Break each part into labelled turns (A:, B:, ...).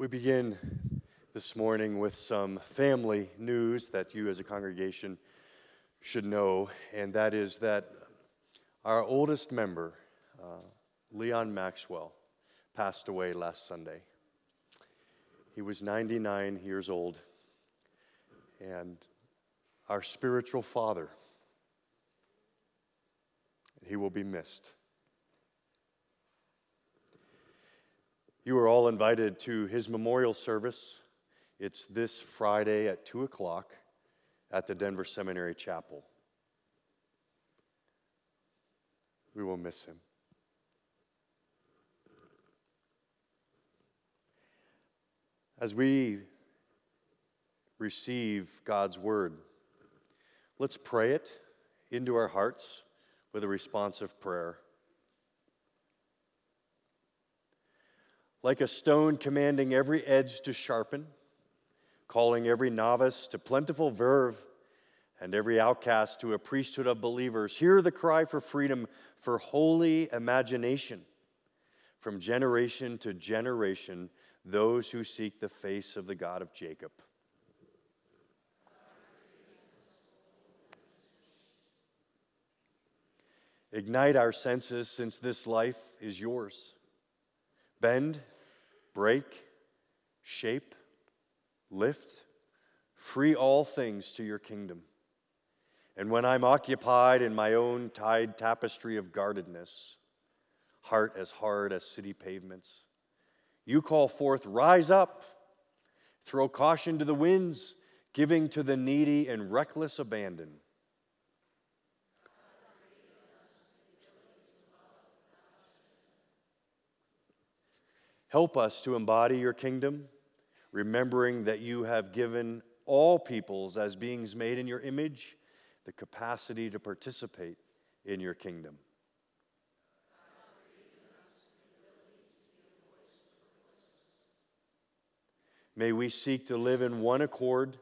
A: We begin this morning with some family news that you as a congregation should know, and that is that our oldest member, uh, Leon Maxwell, passed away last Sunday. He was 99 years old, and our spiritual father, he will be missed. You are all invited to his memorial service. It's this Friday at 2 o'clock at the Denver Seminary Chapel. We will miss him. As we receive God's word, let's pray it into our hearts with a responsive prayer. Like a stone commanding every edge to sharpen, calling every novice to plentiful verve, and every outcast to a priesthood of believers. Hear the cry for freedom, for holy imagination. From generation to generation, those who seek the face of the God of Jacob. Ignite our senses, since this life is yours. Bend, break, shape, lift, free all things to your kingdom. And when I'm occupied in my own tied tapestry of guardedness, heart as hard as city pavements, you call forth, Rise up, throw caution to the winds, giving to the needy and reckless abandon. Help us to embody your kingdom, remembering that you have given all peoples, as beings made in your image, the capacity to participate in your kingdom. May we seek to live in one accord,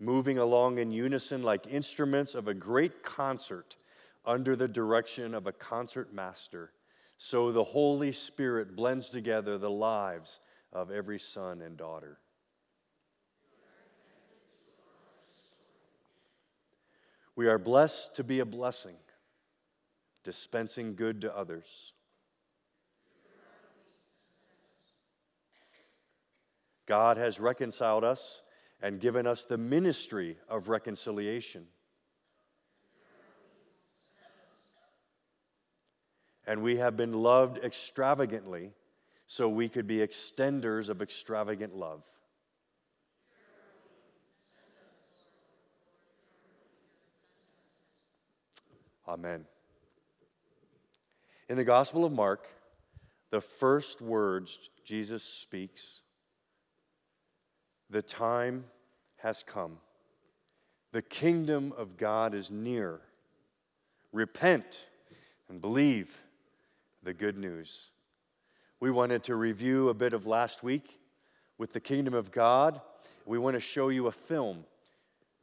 A: moving along in unison like instruments of a great concert under the direction of a concert master so the Holy Spirit blends together the lives of every son and daughter. We are blessed to be a blessing, dispensing good to others. God has reconciled us and given us the ministry of reconciliation. And we have been loved extravagantly so we could be extenders of extravagant love. Amen. In the Gospel of Mark, the first words Jesus speaks the time has come. The kingdom of God is near. Repent and believe the good news. We wanted to review a bit of last week with the kingdom of God. We want to show you a film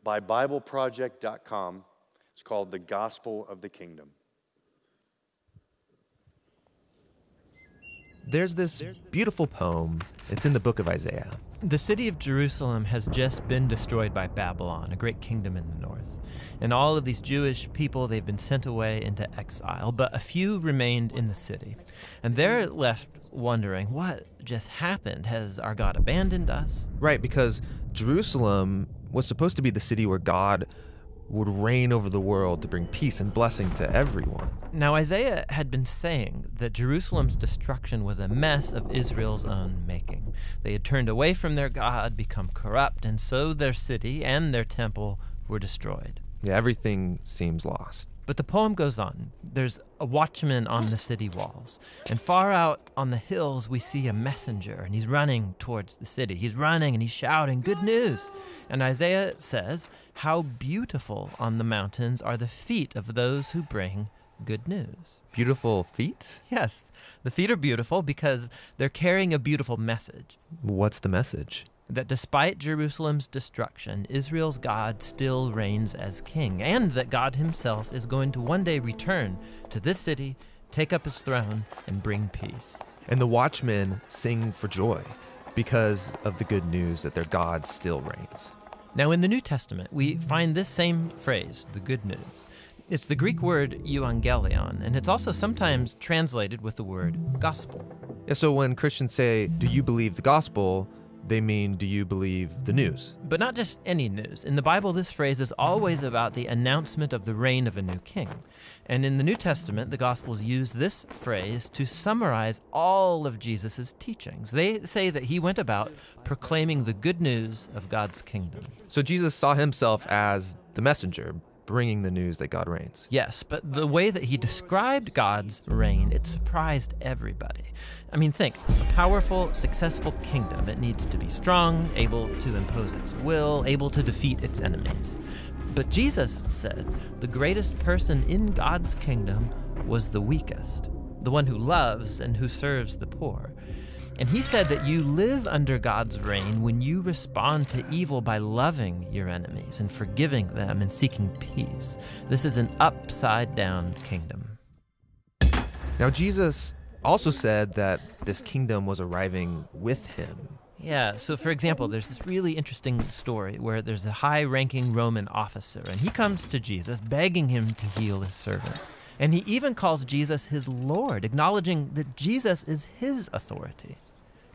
A: by BibleProject.com. It's called The Gospel of the Kingdom.
B: There's this beautiful poem. It's in the book of Isaiah.
C: The city of Jerusalem has just been destroyed by Babylon, a great kingdom in the north. And all of these Jewish people, they've been sent away into exile, but a few remained in the city. And they're left wondering, what just happened? Has our God abandoned us?
B: Right, because Jerusalem was supposed to be the city where God would reign over the world to bring peace and blessing to everyone.
C: Now, Isaiah had been saying that Jerusalem's destruction was a mess of Israel's own making. They had turned away from their God, become corrupt, and so their city and their temple were destroyed.
B: Yeah, everything seems lost.
C: But the poem goes on. There's a watchman on the city walls. And far out on the hills, we see a messenger, and he's running towards the city. He's running and he's shouting, Good news! And Isaiah says, How beautiful on the mountains are the feet of those who bring good news.
B: Beautiful feet?
C: Yes, the feet are beautiful because they're carrying a beautiful message.
B: What's the message?
C: That despite Jerusalem's destruction, Israel's God still reigns as king, and that God himself is going to one day return to this city, take up his throne, and bring peace.
B: And the watchmen sing for joy. because of the good news that their God still reigns.
C: Now, in the New Testament, we find this same phrase, the good news. It's the Greek word euangelion, and it's also sometimes translated with the word gospel.
B: Yeah, so when Christians say, Do you believe the gospel? They mean, Do you believe the news?
C: But not just any news. In the Bible, this phrase is always about the announcement of the reign of a new king. And in the New Testament, the Gospels use this phrase to summarize all of Jesus' teachings. They say that he went about proclaiming the good news of God's kingdom.
B: So Jesus saw himself as the messenger, bringing the news that God reigns.
C: Yes, but the way that he described God's reign, it surprised everybody. I mean, think a powerful, successful kingdom. It needs to be strong, able to impose its will, able to defeat its enemies. But Jesus said the greatest person in God's kingdom was the weakest, the one who loves and who serves the poor. And he said that you live under God's reign when you respond to evil by loving your enemies and forgiving them and seeking peace. This is an upside down kingdom.
B: Now, Jesus also said that this kingdom was arriving with him.
C: Yeah, so for example, there's this really interesting story where there's a high ranking Roman officer, and he comes to Jesus begging him to heal his servant. And he even calls Jesus his Lord, acknowledging that Jesus is his authority.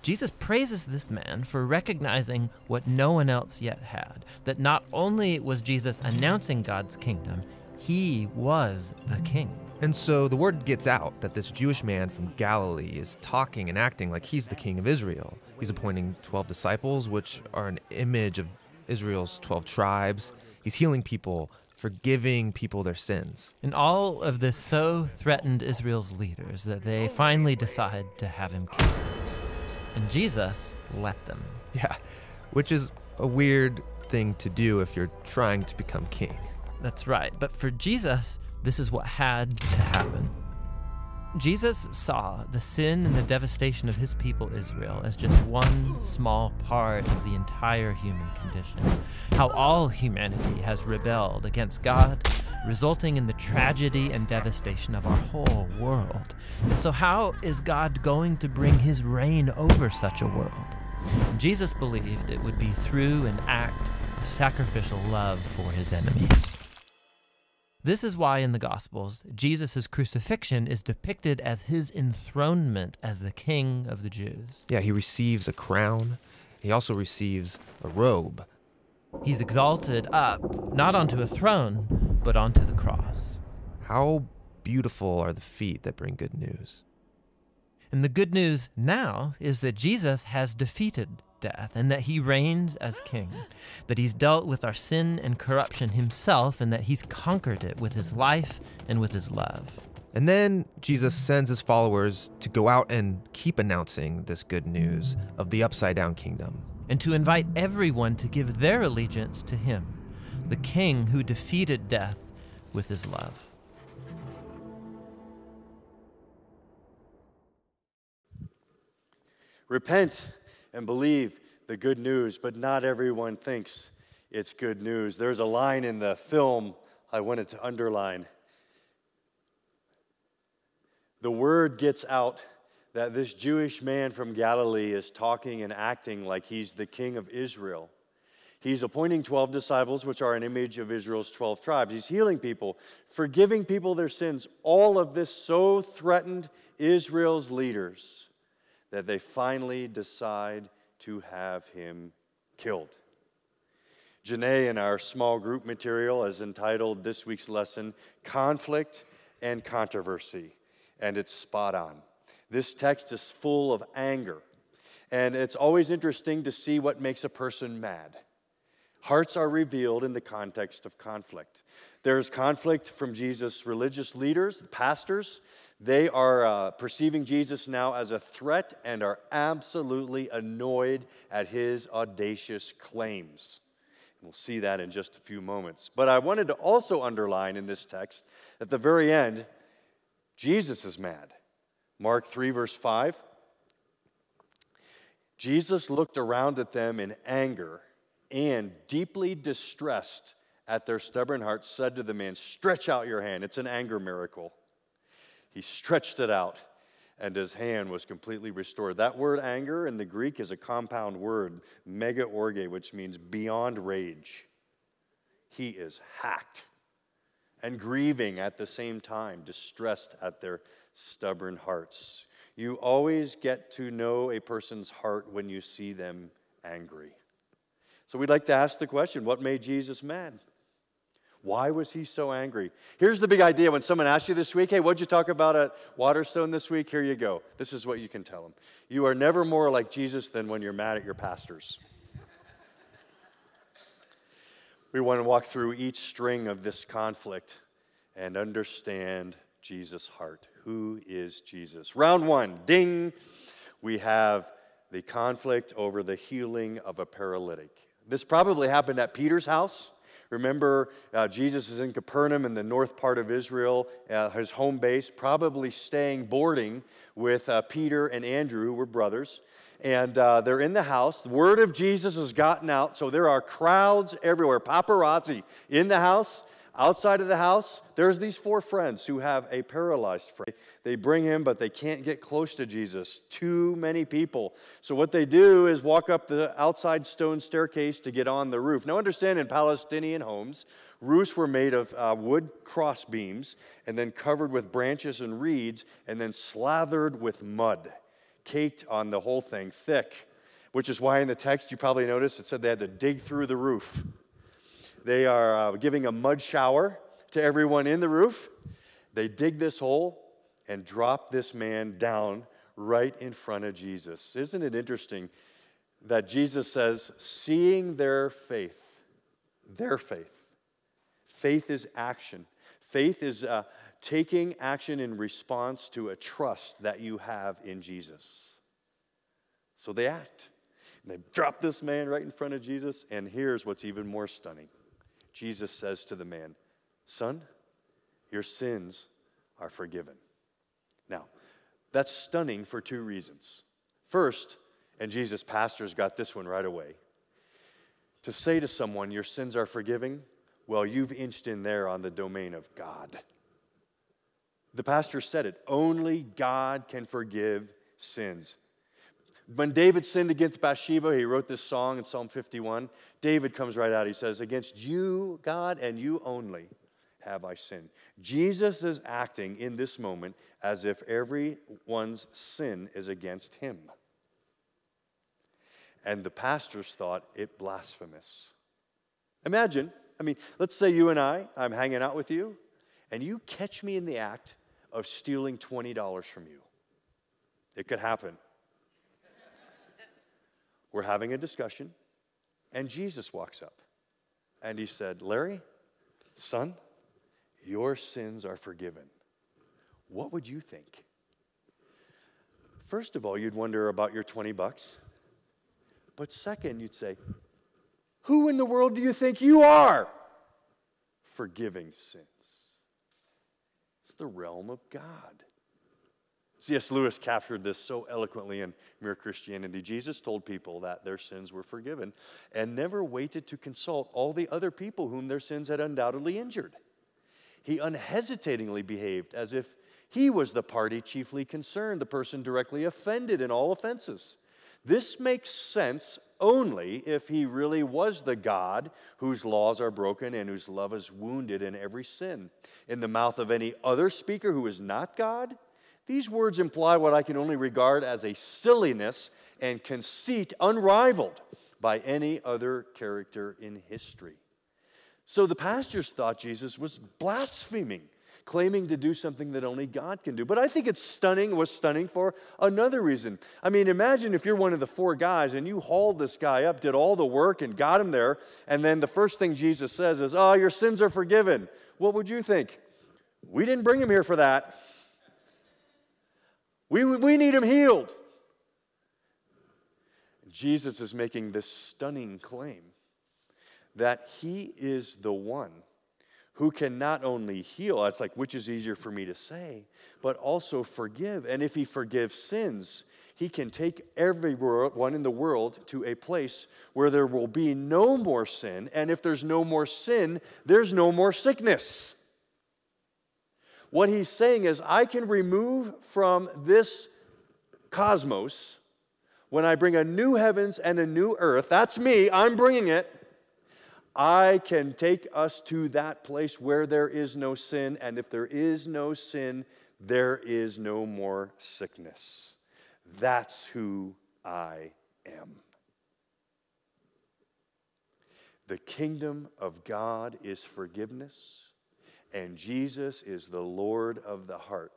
C: Jesus praises this man for recognizing what no one else yet had that not only was Jesus announcing God's kingdom, he was the king.
B: And so the word gets out that this Jewish man from Galilee is talking and acting like he's the king of Israel. He's appointing 12 disciples, which are an image of Israel's 12 tribes. He's healing people, forgiving people their sins.
C: And all of this so threatened Israel's leaders that they finally decide to have him killed. And Jesus let them.
B: Yeah, which is a weird thing to do if you're trying to become king.
C: That's right. But for Jesus, this is what had to happen. Jesus saw the sin and the devastation of his people Israel as just one small part of the entire human condition. How all humanity has rebelled against God, resulting in the tragedy and devastation of our whole world. And so, how is God going to bring his reign over such a world? Jesus believed it would be through an act of sacrificial love for his enemies. This is why in the Gospels, Jesus' crucifixion is depicted as his enthronement as the king of the Jews.
B: Yeah, he receives a crown, he also receives a robe.
C: He's exalted up, not onto a throne, but onto the cross.
B: How beautiful are the feet that bring good news.
C: And the good news now is that Jesus has defeated death and that he reigns as king, that he's dealt with our sin and corruption himself, and that he's conquered it with his life and with his love.
B: And then Jesus sends his followers to go out and keep announcing this good news of the upside down kingdom.
C: And to invite everyone to give their allegiance to him, the king who defeated death with his love.
A: Repent and believe the good news, but not everyone thinks it's good news. There's a line in the film I wanted to underline. The word gets out that this Jewish man from Galilee is talking and acting like he's the king of Israel. He's appointing 12 disciples, which are an image of Israel's 12 tribes. He's healing people, forgiving people their sins. All of this so threatened Israel's leaders that they finally decide to have him killed. Janae, in our small group material, has entitled this week's lesson Conflict and Controversy, and it's spot on. This text is full of anger, and it's always interesting to see what makes a person mad. Hearts are revealed in the context of conflict. There's conflict from Jesus' religious leaders, the pastors, they are uh, perceiving Jesus now as a threat and are absolutely annoyed at his audacious claims. We'll see that in just a few moments. But I wanted to also underline in this text, at the very end, Jesus is mad. Mark 3, verse 5. Jesus looked around at them in anger and, deeply distressed at their stubborn hearts, said to the man, Stretch out your hand. It's an anger miracle. He stretched it out, and his hand was completely restored. That word anger in the Greek is a compound word, mega orge, which means beyond rage. He is hacked and grieving at the same time, distressed at their stubborn hearts. You always get to know a person's heart when you see them angry. So we'd like to ask the question what made Jesus mad? Why was he so angry? Here's the big idea when someone asks you this week, hey, what'd you talk about at Waterstone this week? Here you go. This is what you can tell them. You are never more like Jesus than when you're mad at your pastors. we want to walk through each string of this conflict and understand Jesus' heart. Who is Jesus? Round one, ding. We have the conflict over the healing of a paralytic. This probably happened at Peter's house. Remember, uh, Jesus is in Capernaum in the north part of Israel, uh, his home base, probably staying boarding with uh, Peter and Andrew, who were brothers. And uh, they're in the house. The word of Jesus has gotten out, so there are crowds everywhere, paparazzi in the house. Outside of the house, there's these four friends who have a paralyzed friend. They bring him, but they can't get close to Jesus. Too many people. So, what they do is walk up the outside stone staircase to get on the roof. Now, understand in Palestinian homes, roofs were made of uh, wood cross beams and then covered with branches and reeds and then slathered with mud, caked on the whole thing, thick. Which is why in the text you probably noticed it said they had to dig through the roof. They are uh, giving a mud shower to everyone in the roof. They dig this hole and drop this man down right in front of Jesus. Isn't it interesting that Jesus says, seeing their faith, their faith, faith is action. Faith is uh, taking action in response to a trust that you have in Jesus. So they act. And they drop this man right in front of Jesus, and here's what's even more stunning Jesus says to the man, Son, your sins are forgiven. Now, that's stunning for two reasons. First, and Jesus' pastors got this one right away. To say to someone, Your sins are forgiving, well, you've inched in there on the domain of God. The pastor said it only God can forgive sins. When David sinned against Bathsheba, he wrote this song in Psalm 51. David comes right out. He says, Against you, God, and you only have I sinned. Jesus is acting in this moment as if everyone's sin is against him. And the pastors thought it blasphemous. Imagine, I mean, let's say you and I, I'm hanging out with you, and you catch me in the act of stealing $20 from you. It could happen. We're having a discussion, and Jesus walks up and he said, Larry, son, your sins are forgiven. What would you think? First of all, you'd wonder about your 20 bucks. But second, you'd say, Who in the world do you think you are? Forgiving sins. It's the realm of God. C.S. Lewis captured this so eloquently in Mere Christianity. Jesus told people that their sins were forgiven and never waited to consult all the other people whom their sins had undoubtedly injured. He unhesitatingly behaved as if he was the party chiefly concerned, the person directly offended in all offenses. This makes sense only if he really was the God whose laws are broken and whose love is wounded in every sin. In the mouth of any other speaker who is not God, these words imply what I can only regard as a silliness and conceit unrivaled by any other character in history. So the pastors thought Jesus was blaspheming, claiming to do something that only God can do. But I think it's stunning, was stunning for another reason. I mean, imagine if you're one of the four guys and you hauled this guy up, did all the work, and got him there, and then the first thing Jesus says is, Oh, your sins are forgiven. What would you think? We didn't bring him here for that. We, we need him healed. Jesus is making this stunning claim that he is the one who can not only heal, that's like which is easier for me to say, but also forgive. And if he forgives sins, he can take everyone in the world to a place where there will be no more sin. And if there's no more sin, there's no more sickness. What he's saying is, I can remove from this cosmos when I bring a new heavens and a new earth. That's me, I'm bringing it. I can take us to that place where there is no sin, and if there is no sin, there is no more sickness. That's who I am. The kingdom of God is forgiveness, and Jesus is the Lord of the heart.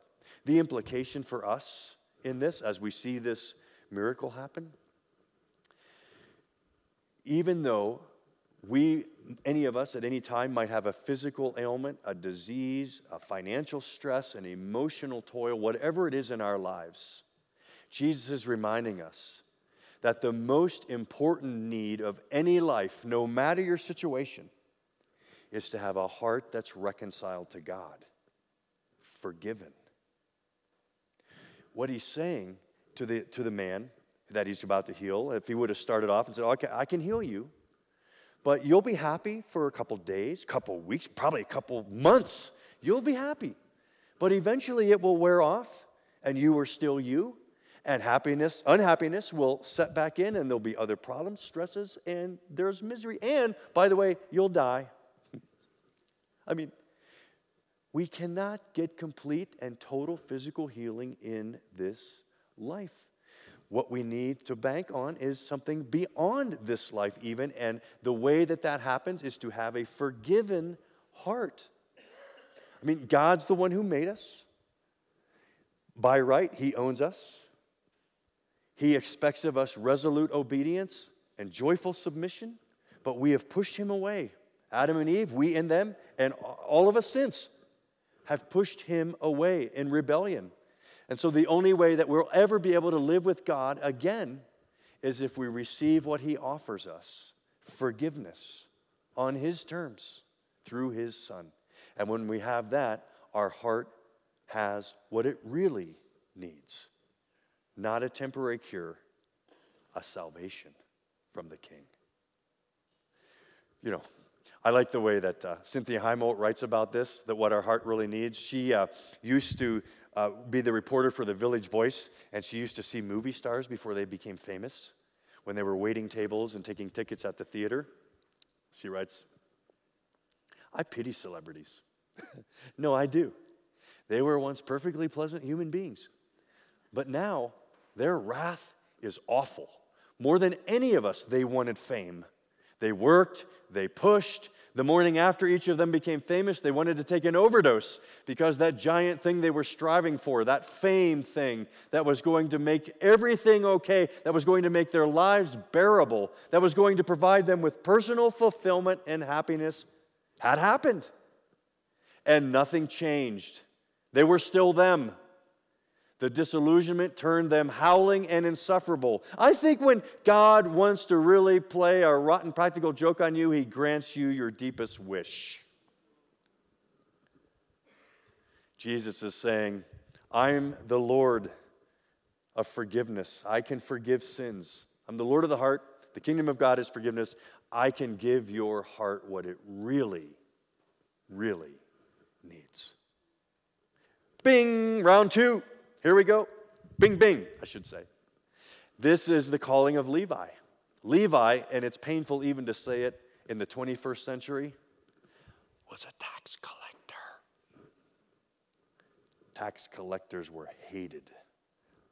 A: The implication for us in this, as we see this miracle happen, even though we, any of us at any time, might have a physical ailment, a disease, a financial stress, an emotional toil, whatever it is in our lives, Jesus is reminding us that the most important need of any life, no matter your situation, is to have a heart that's reconciled to God, forgiven. What he's saying to the, to the man that he's about to heal, if he would have started off and said, Okay, I can heal you, but you'll be happy for a couple days, couple weeks, probably a couple months. You'll be happy. But eventually it will wear off, and you are still you, and happiness, unhappiness will set back in, and there'll be other problems, stresses, and there's misery. And by the way, you'll die. I mean, we cannot get complete and total physical healing in this life. What we need to bank on is something beyond this life, even. And the way that that happens is to have a forgiven heart. I mean, God's the one who made us. By right, He owns us. He expects of us resolute obedience and joyful submission, but we have pushed him away. Adam and Eve, we and them, and all of us since have pushed him away in rebellion. And so the only way that we'll ever be able to live with God again is if we receive what he offers us forgiveness on his terms through his son. And when we have that, our heart has what it really needs not a temporary cure, a salvation from the King. You know, I like the way that uh, Cynthia Heimel writes about this, that what our heart really needs. She uh, used to uh, be the reporter for the Village Voice, and she used to see movie stars before they became famous when they were waiting tables and taking tickets at the theater. She writes, I pity celebrities. no, I do. They were once perfectly pleasant human beings. But now their wrath is awful. More than any of us, they wanted fame. They worked, they pushed. The morning after each of them became famous, they wanted to take an overdose because that giant thing they were striving for, that fame thing that was going to make everything okay, that was going to make their lives bearable, that was going to provide them with personal fulfillment and happiness, had happened. And nothing changed. They were still them. The disillusionment turned them howling and insufferable. I think when God wants to really play a rotten practical joke on you, he grants you your deepest wish. Jesus is saying, I'm the Lord of forgiveness. I can forgive sins. I'm the Lord of the heart. The kingdom of God is forgiveness. I can give your heart what it really, really needs. Bing, round two. Here we go. Bing, bing, I should say. This is the calling of Levi. Levi, and it's painful even to say it in the 21st century, was a tax collector. Tax collectors were hated,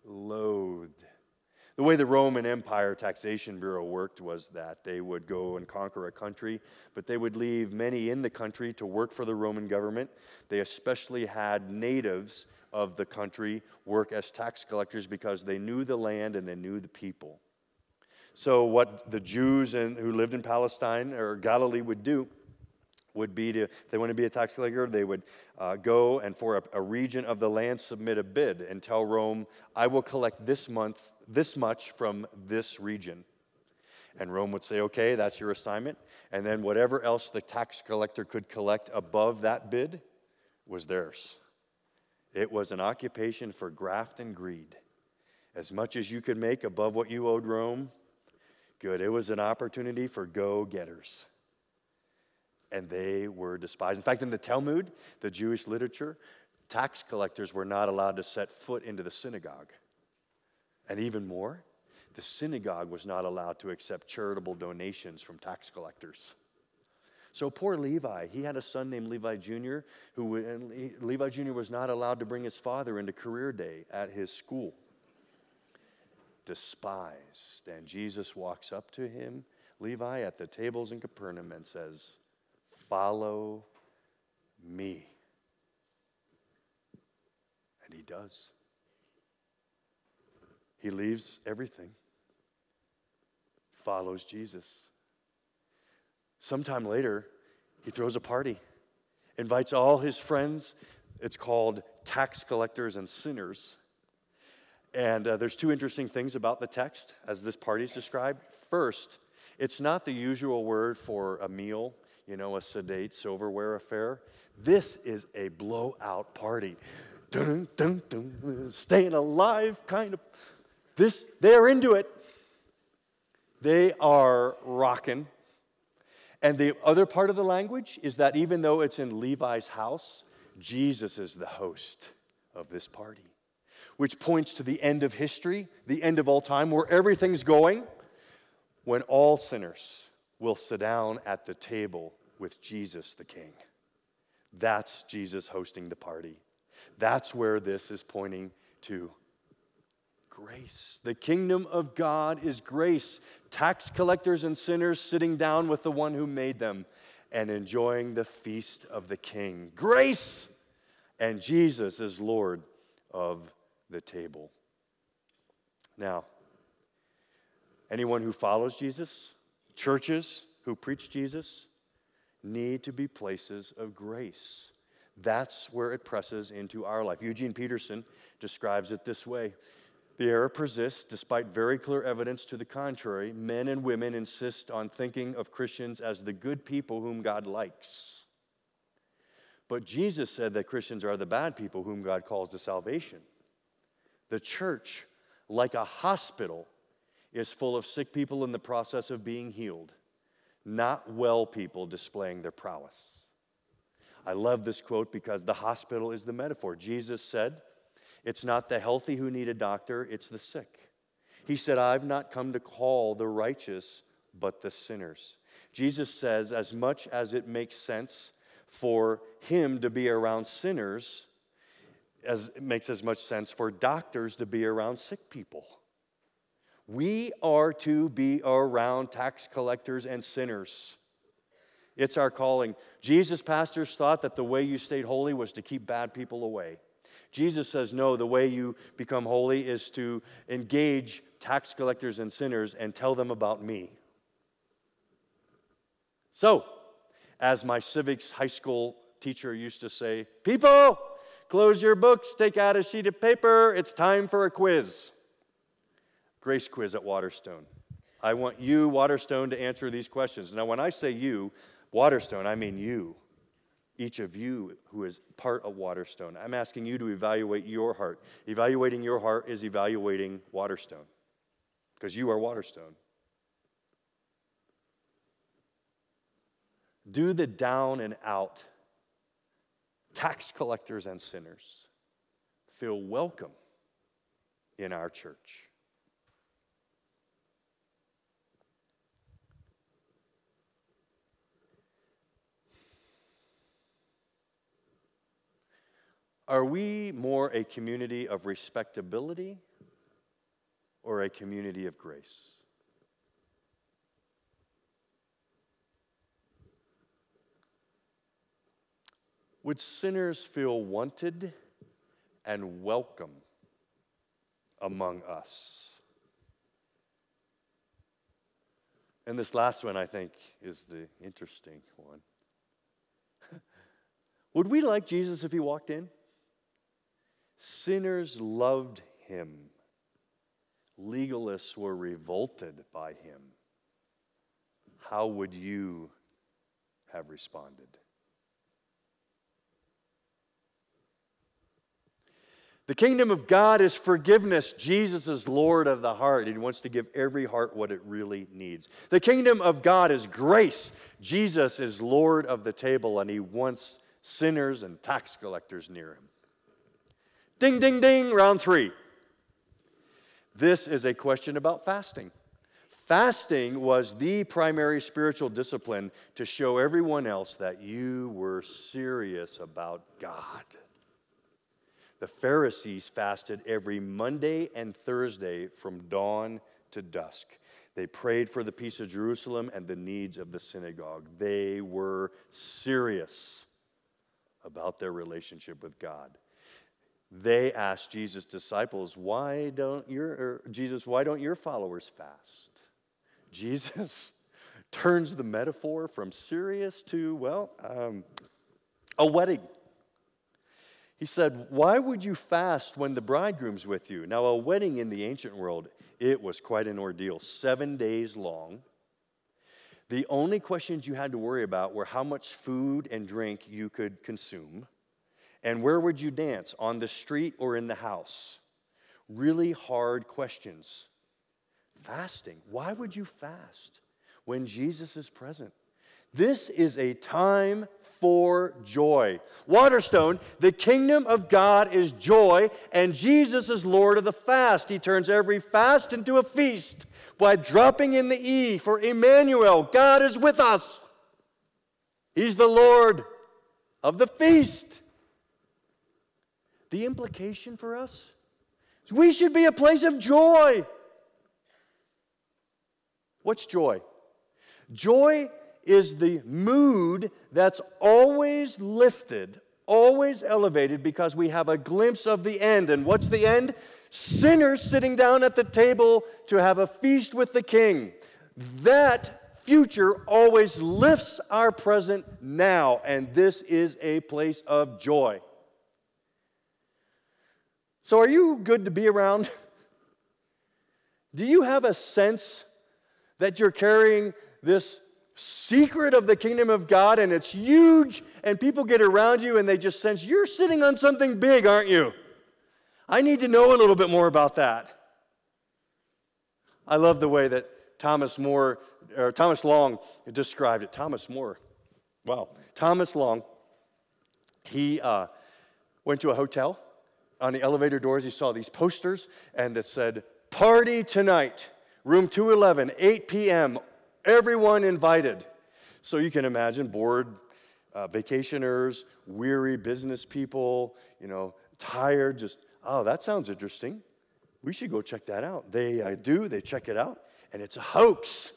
A: loathed. The way the Roman Empire Taxation Bureau worked was that they would go and conquer a country, but they would leave many in the country to work for the Roman government. They especially had natives of the country work as tax collectors because they knew the land and they knew the people. So, what the Jews and, who lived in Palestine or Galilee would do would be to, if they want to be a tax collector, they would uh, go and for a, a, region of the land submit a bid and tell Rome, I will collect this month this much from this region. And Rome would say, okay, that's your assignment. And then whatever else the tax collector could collect above that bid was theirs. It was an occupation for graft and greed. As much as you could make above what you owed Rome, good. It was an opportunity for go getters. And they were despised. In fact, in the Talmud, the Jewish literature, tax collectors were not allowed to set foot into the synagogue. And even more, the synagogue was not allowed to accept charitable donations from tax collectors. So poor Levi, he had a son named Levi Jr., who and Levi Jr. was not allowed to bring his father into career day at his school. Despised. And Jesus walks up to him, Levi, at the tables in Capernaum and says, Follow me. And he does. He leaves everything, follows Jesus. Sometime later, he throws a party, invites all his friends. It's called Tax Collectors and Sinners. And uh, there's two interesting things about the text as this party is described. First, it's not the usual word for a meal, you know, a sedate silverware affair. This is a blowout party. Dun, dun, dun, staying alive, kind of. This, they're into it. They are rocking. And the other part of the language is that even though it's in Levi's house, Jesus is the host of this party, which points to the end of history, the end of all time, where everything's going, when all sinners will sit down at the table with Jesus the King. That's Jesus hosting the party. That's where this is pointing to grace. The kingdom of God is grace. Tax collectors and sinners sitting down with the one who made them and enjoying the feast of the king. Grace! And Jesus is Lord of the table. Now, anyone who follows Jesus, churches who preach Jesus, need to be places of grace. That's where it presses into our life. Eugene Peterson describes it this way The error persists despite very clear evidence to the contrary. Men and women insist on thinking of Christians as the good people whom God likes. But Jesus said that Christians are the bad people whom God calls to salvation. The church, like a hospital, is full of sick people in the process of being healed, not well people displaying their prowess. I love this quote because the hospital is the metaphor. Jesus said, It's not the healthy who need a doctor, it's the sick. He said, I've not come to call the righteous, but the sinners. Jesus says, as much as it makes sense for him to be around sinners, as it makes as much sense for doctors to be around sick people. We are to be around tax collectors and sinners. It's our calling. Jesus' pastors thought that the way you stayed holy was to keep bad people away. Jesus says, no, the way you become holy is to engage tax collectors and sinners and tell them about me. So, as my civics high school teacher used to say, people, close your books, take out a sheet of paper, it's time for a quiz. Grace quiz at Waterstone. I want you, Waterstone, to answer these questions. Now, when I say you, Waterstone, I mean you, each of you who is part of Waterstone. I'm asking you to evaluate your heart. Evaluating your heart is evaluating Waterstone because you are Waterstone. Do the down and out tax collectors and sinners feel welcome in our church? Are we more a community of respectability or a community of grace? Would sinners feel wanted and welcome among us? And this last one, I think, is the interesting one. Would we like Jesus if he walked in? Sinners loved him. Legalists were revolted by him. How would you have responded? The kingdom of God is forgiveness. Jesus is Lord of the heart. He wants to give every heart what it really needs. The kingdom of God is grace. Jesus is Lord of the table, and he wants sinners and tax collectors near him. Ding, ding, ding, round three. This is a question about fasting. Fasting was the primary spiritual discipline to show everyone else that you were serious about God. The Pharisees fasted every Monday and Thursday from dawn to dusk. They prayed for the peace of Jerusalem and the needs of the synagogue. They were serious about their relationship with God. They asked Jesus' disciples, "Why don't your Jesus, why don't your followers fast?" Jesus turns the metaphor from serious to, well, um, a wedding. He said, Why would you fast when the bridegroom's with you? Now, a wedding in the ancient world, it was quite an ordeal, seven days long. The only questions you had to worry about were how much food and drink you could consume, and where would you dance, on the street or in the house? Really hard questions. Fasting. Why would you fast when Jesus is present? This is a time for joy. Waterstone, the kingdom of God is joy, and Jesus is Lord of the fast. He turns every fast into a feast by dropping in the E for Emmanuel. God is with us. He's the Lord of the feast. The implication for us is we should be a place of joy. What's joy? Joy is the mood that's always lifted, always elevated because we have a glimpse of the end. And what's the end? Sinners sitting down at the table to have a feast with the king. That future always lifts our present now, and this is a place of joy. So, are you good to be around? Do you have a sense that you're carrying this secret of the kingdom of God and it's huge, and people get around you and they just sense you're sitting on something big, aren't you? I need to know a little bit more about that. I love the way that Thomas More or Thomas Long described it. Thomas More, wow, Thomas Long. He uh, went to a hotel. On the elevator doors, he saw these posters, and that said, "Party tonight, room 211, 8 p.m. Everyone invited. So you can imagine bored uh, vacationers, weary business people, you know, tired, just, oh, that sounds interesting. We should go check that out. They uh, do, they check it out, and it's a hoax.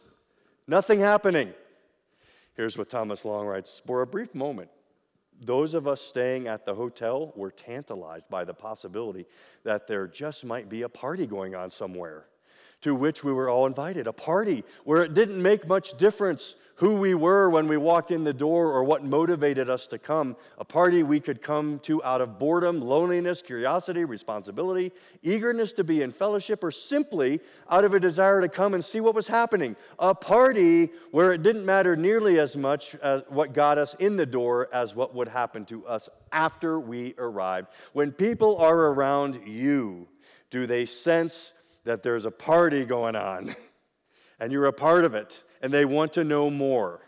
A: Nothing happening. Here's what Thomas Long writes For a brief moment, those of us staying at the hotel were tantalized by the possibility that there just might be a party going on somewhere to which we were all invited, a party where it didn't make much difference who we were when we walked in the door or what motivated us to come, a party we could come to out of boredom, loneliness, curiosity, responsibility, eagerness to be in fellowship, or simply out of a desire to come and see what was happening. A party where it didn't matter nearly as much as what got us in the door as what would happen to us after we arrived. When people are around you, do they sense that there's a party going on and you're a part of it and they want to know more.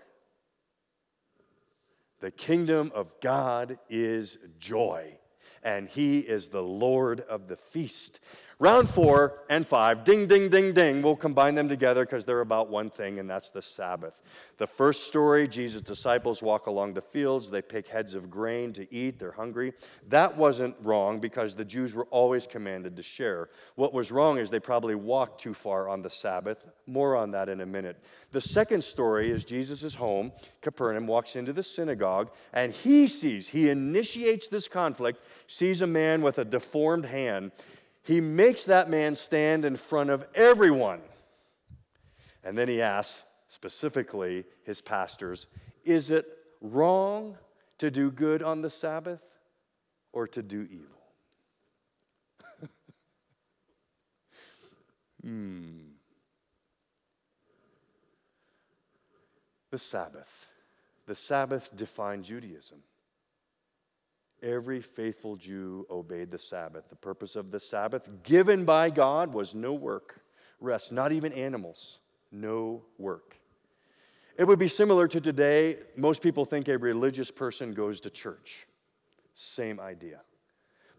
A: The kingdom of God is joy, and He is the Lord of the feast. Round four and five, ding, ding, ding, ding. We'll combine them together because they're about one thing, and that's the Sabbath. The first story Jesus' disciples walk along the fields. They pick heads of grain to eat. They're hungry. That wasn't wrong because the Jews were always commanded to share. What was wrong is they probably walked too far on the Sabbath. More on that in a minute. The second story is Jesus is home. Capernaum walks into the synagogue, and he sees, he initiates this conflict, sees a man with a deformed hand he makes that man stand in front of everyone. And then he asks specifically his pastors Is it wrong to do good on the Sabbath or to do evil? hmm. The Sabbath. The Sabbath defined Judaism. Every faithful Jew obeyed the Sabbath. The purpose of the Sabbath, given by God, was no work, rest, not even animals, no work. It would be similar to today. Most people think a religious person goes to church. Same idea.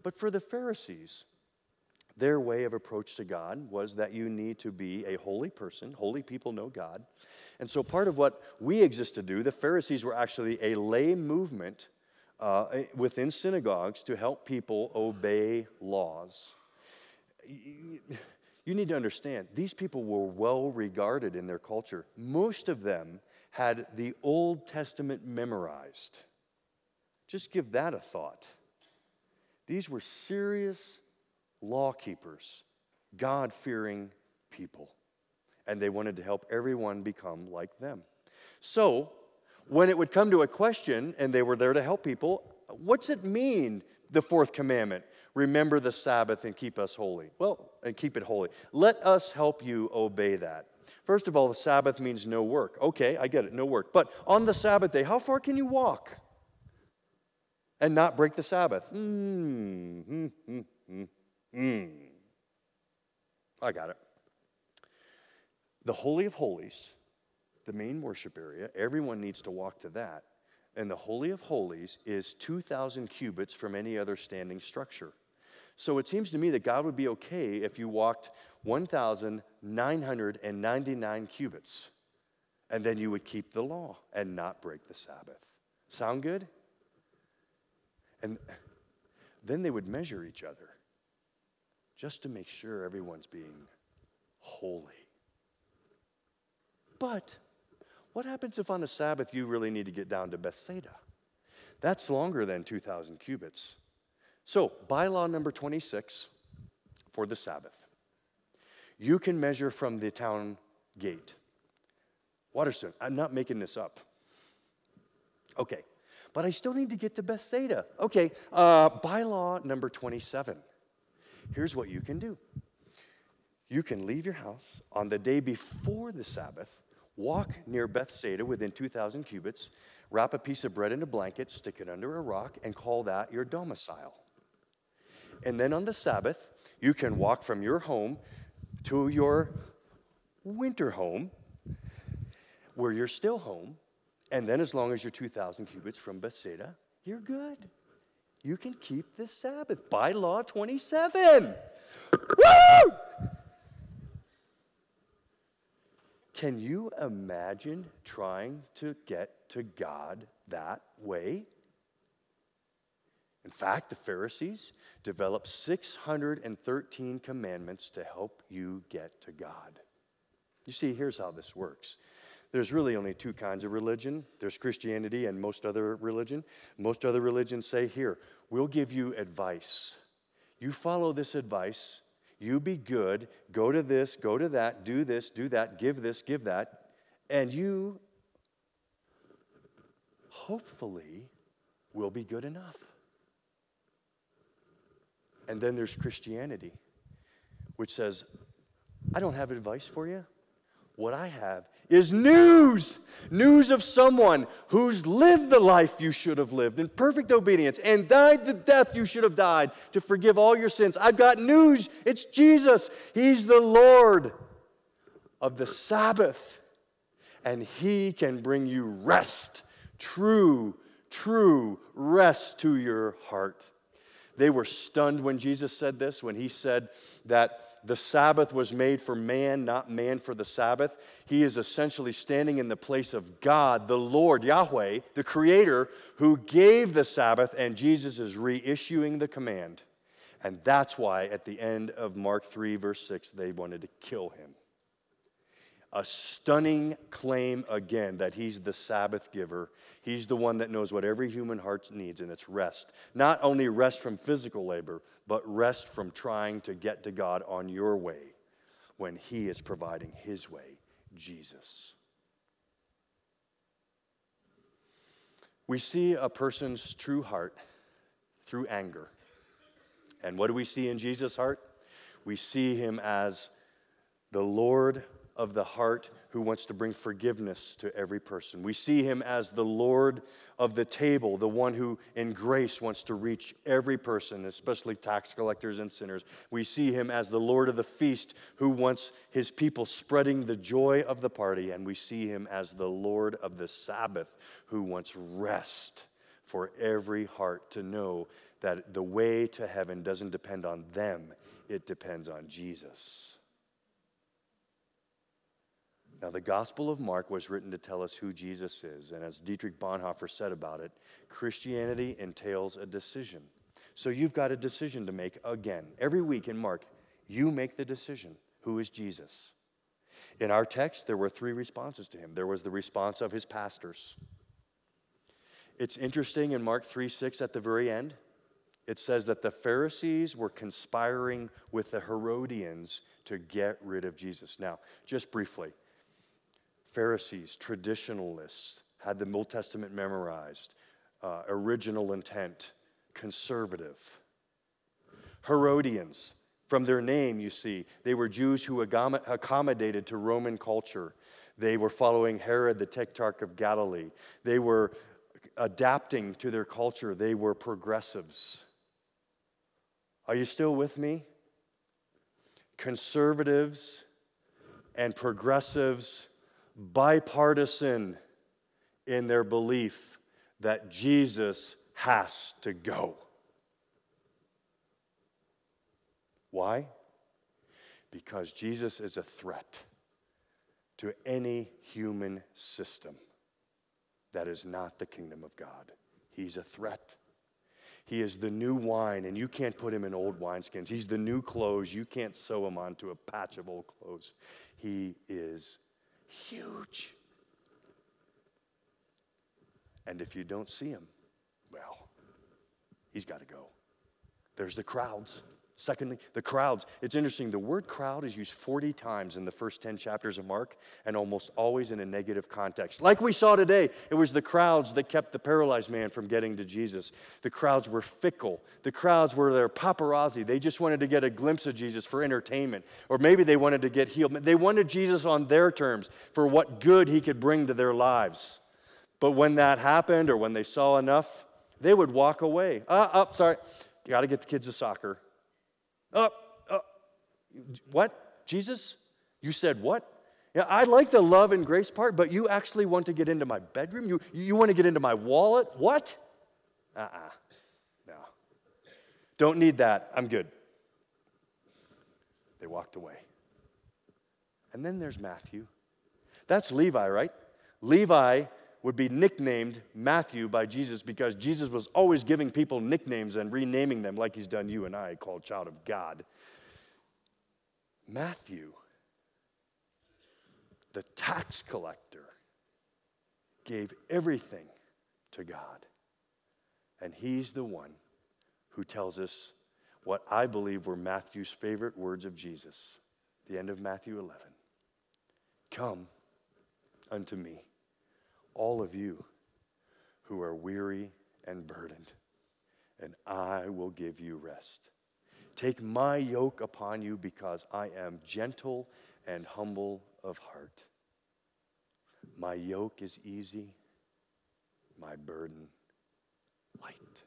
A: But for the Pharisees, their way of approach to God was that you need to be a holy person. Holy people know God. And so, part of what we exist to do, the Pharisees were actually a lay movement uh, within synagogues to help people obey laws. You need to understand, these people were well regarded in their culture. Most of them had the Old Testament memorized. Just give that a thought. These were serious law keepers, God fearing people, and they wanted to help everyone become like them. So, when it would come to a question and they were there to help people, what's it mean, the fourth commandment? Remember the Sabbath and keep us holy. Well, and keep it holy. Let us help you obey that. First of all, the Sabbath means no work. Okay, I get it, no work. But on the Sabbath day, how far can you walk and not break the Sabbath? Mm, mm, mm, mm. I got it. The Holy of Holies the main worship area. Everyone needs to walk to that. And the Holy of Holies is 2,000 cubits from any other standing structure. So it seems to me that God would be okay if you walked 1,999 cubits, and then you would keep the law and not break the Sabbath. Sound good? And then they would measure each other just to make sure everyone's being holy. But what happens if on a Sabbath you really need to get down to Bethsaida? That's longer than 2,000 cubits. So, bylaw number 26 for the Sabbath. You can measure from the town gate. Waterstone, I'm not making this up. Okay, but I still need to get to Bethsaida. Okay, uh, bylaw number 27. Here's what you can do you can leave your house on the day before the Sabbath Walk near Bethsaida within 2,000 cubits, wrap a piece of bread in a blanket, stick it under a rock, and call that your domicile. And then on the Sabbath, you can walk from your home to your winter home, where you're still home. And then, as long as you're 2,000 cubits from Bethsaida, you're good. You can keep the Sabbath by law 27. Woo! Can you imagine trying to get to God that way? In fact, the Pharisees developed 613 commandments to help you get to God. You see, here's how this works. There's really only two kinds of religion there's Christianity and most other religion. Most other religions say, Here, we'll give you advice. You follow this advice, you be good, go to this, go to that, do this, do that, give this, give that, and you hopefully will be good enough. And then there's Christianity, which says, I don't have advice for you. What I have is news news of someone who's lived the life you should have lived in perfect obedience and died the death you should have died to forgive all your sins. I've got news. It's Jesus. He's the Lord of the Sabbath, and He can bring you rest, true, true rest to your heart. They were stunned when Jesus said this, when He said that the Sabbath was made for man, not man for the Sabbath. He is essentially standing in the place of God, the Lord, Yahweh, the Creator, who gave the Sabbath, and Jesus is reissuing the command. And that's why at the end of Mark 3, verse 6, they wanted to kill him. A stunning claim again that he's the Sabbath giver. He's the one that knows what every human heart needs, and it's rest. Not only rest from physical labor, but rest from trying to get to God on your way when He is providing His way, Jesus. We see a person's true heart through anger. And what do we see in Jesus' heart? We see him as the Lord of the heart who wants to bring forgiveness to every person. We see him as the Lord of the table, the one who in grace wants to reach every person, especially tax collectors and sinners. We see him as the Lord of the feast who wants his people spreading the joy of the party. And we see him as the Lord of the Sabbath who wants rest for every heart to know that the way to heaven doesn't depend on them, it depends on Jesus. Now, the Gospel of Mark was written to tell us who Jesus is. And as Dietrich Bonhoeffer said about it, Christianity entails a decision. So you've got a decision to make again. Every week in Mark, you make the decision who is Jesus? In our text, there were three responses to him. There was the response of his pastors. It's interesting in Mark 3 6 at the very end, it says that the Pharisees were conspiring with the Herodians to get rid of Jesus. Now, just briefly, Pharisees, traditionalists, had the Old Testament memorized, uh, original intent, conservative. Herodians, from their name, you see, they were Jews who accommodated to Roman culture. They were following Herod, the Tetrarch of Galilee. They were adapting to their culture. They were progressives. Are you still with me? Conservatives and progressives, bipartisan in their belief that Jesus has to go. Why? Because Jesus is a threat to any human system that is not the kingdom of God. He's a threat. He is the new wine, and you can't put him in old wineskins. He's the new clothes. You can't sew him onto a patch of old clothes. He is huge. And if you don't see him, well, he's got to go. There's the crowds. Secondly, the crowds. It's interesting, the word crowd is used 40 times in the first 10 chapters of Mark, and almost always in a negative context. Like we saw today, it was the crowds that kept the paralyzed man from getting to Jesus. The crowds were fickle. The crowds were their paparazzi. They just wanted to get a glimpse of Jesus for entertainment, or maybe they wanted to get healed. They wanted Jesus on their terms for what good he could bring to their lives. But when that happened, or when they saw enough, they would walk away. Uh, oh, sorry. You got to get the kids to soccer. Uh, uh, what? Jesus? You said what? Yeah, I like the love and grace part, but you actually want to get into my bedroom? You, you want to get into my wallet? What? Uh uh-uh. uh No. Don't need that. I'm good. They walked away. And then there's Matthew. That's Levi, right? Levi would be nicknamed Matthew by Jesus because Jesus was always giving people nicknames and renaming them like he's done you and I, called child of God. Matthew, the tax collector, gave everything to God. And he's the one who tells us what I believe were Matthew's favorite words of Jesus, the end of Matthew 11. Come unto me all of you who are weary and burdened, and I will give you rest. Take my yoke upon you because I am gentle and humble of heart. My yoke is easy, my burden light.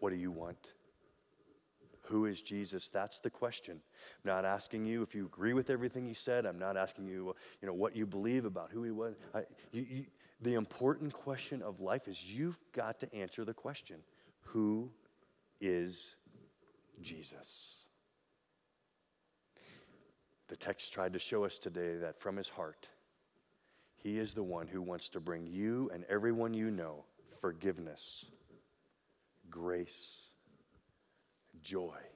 A: What do you want? Who is Jesus? That's the question. I'm not asking you if you agree with everything he said. I'm not asking you, you know, what you believe about who he was. I, you, you, the important question of life is you've got to answer the question Who is Jesus? The text tried to show us today that from his heart, he is the one who wants to bring you and everyone you know forgiveness, grace, joy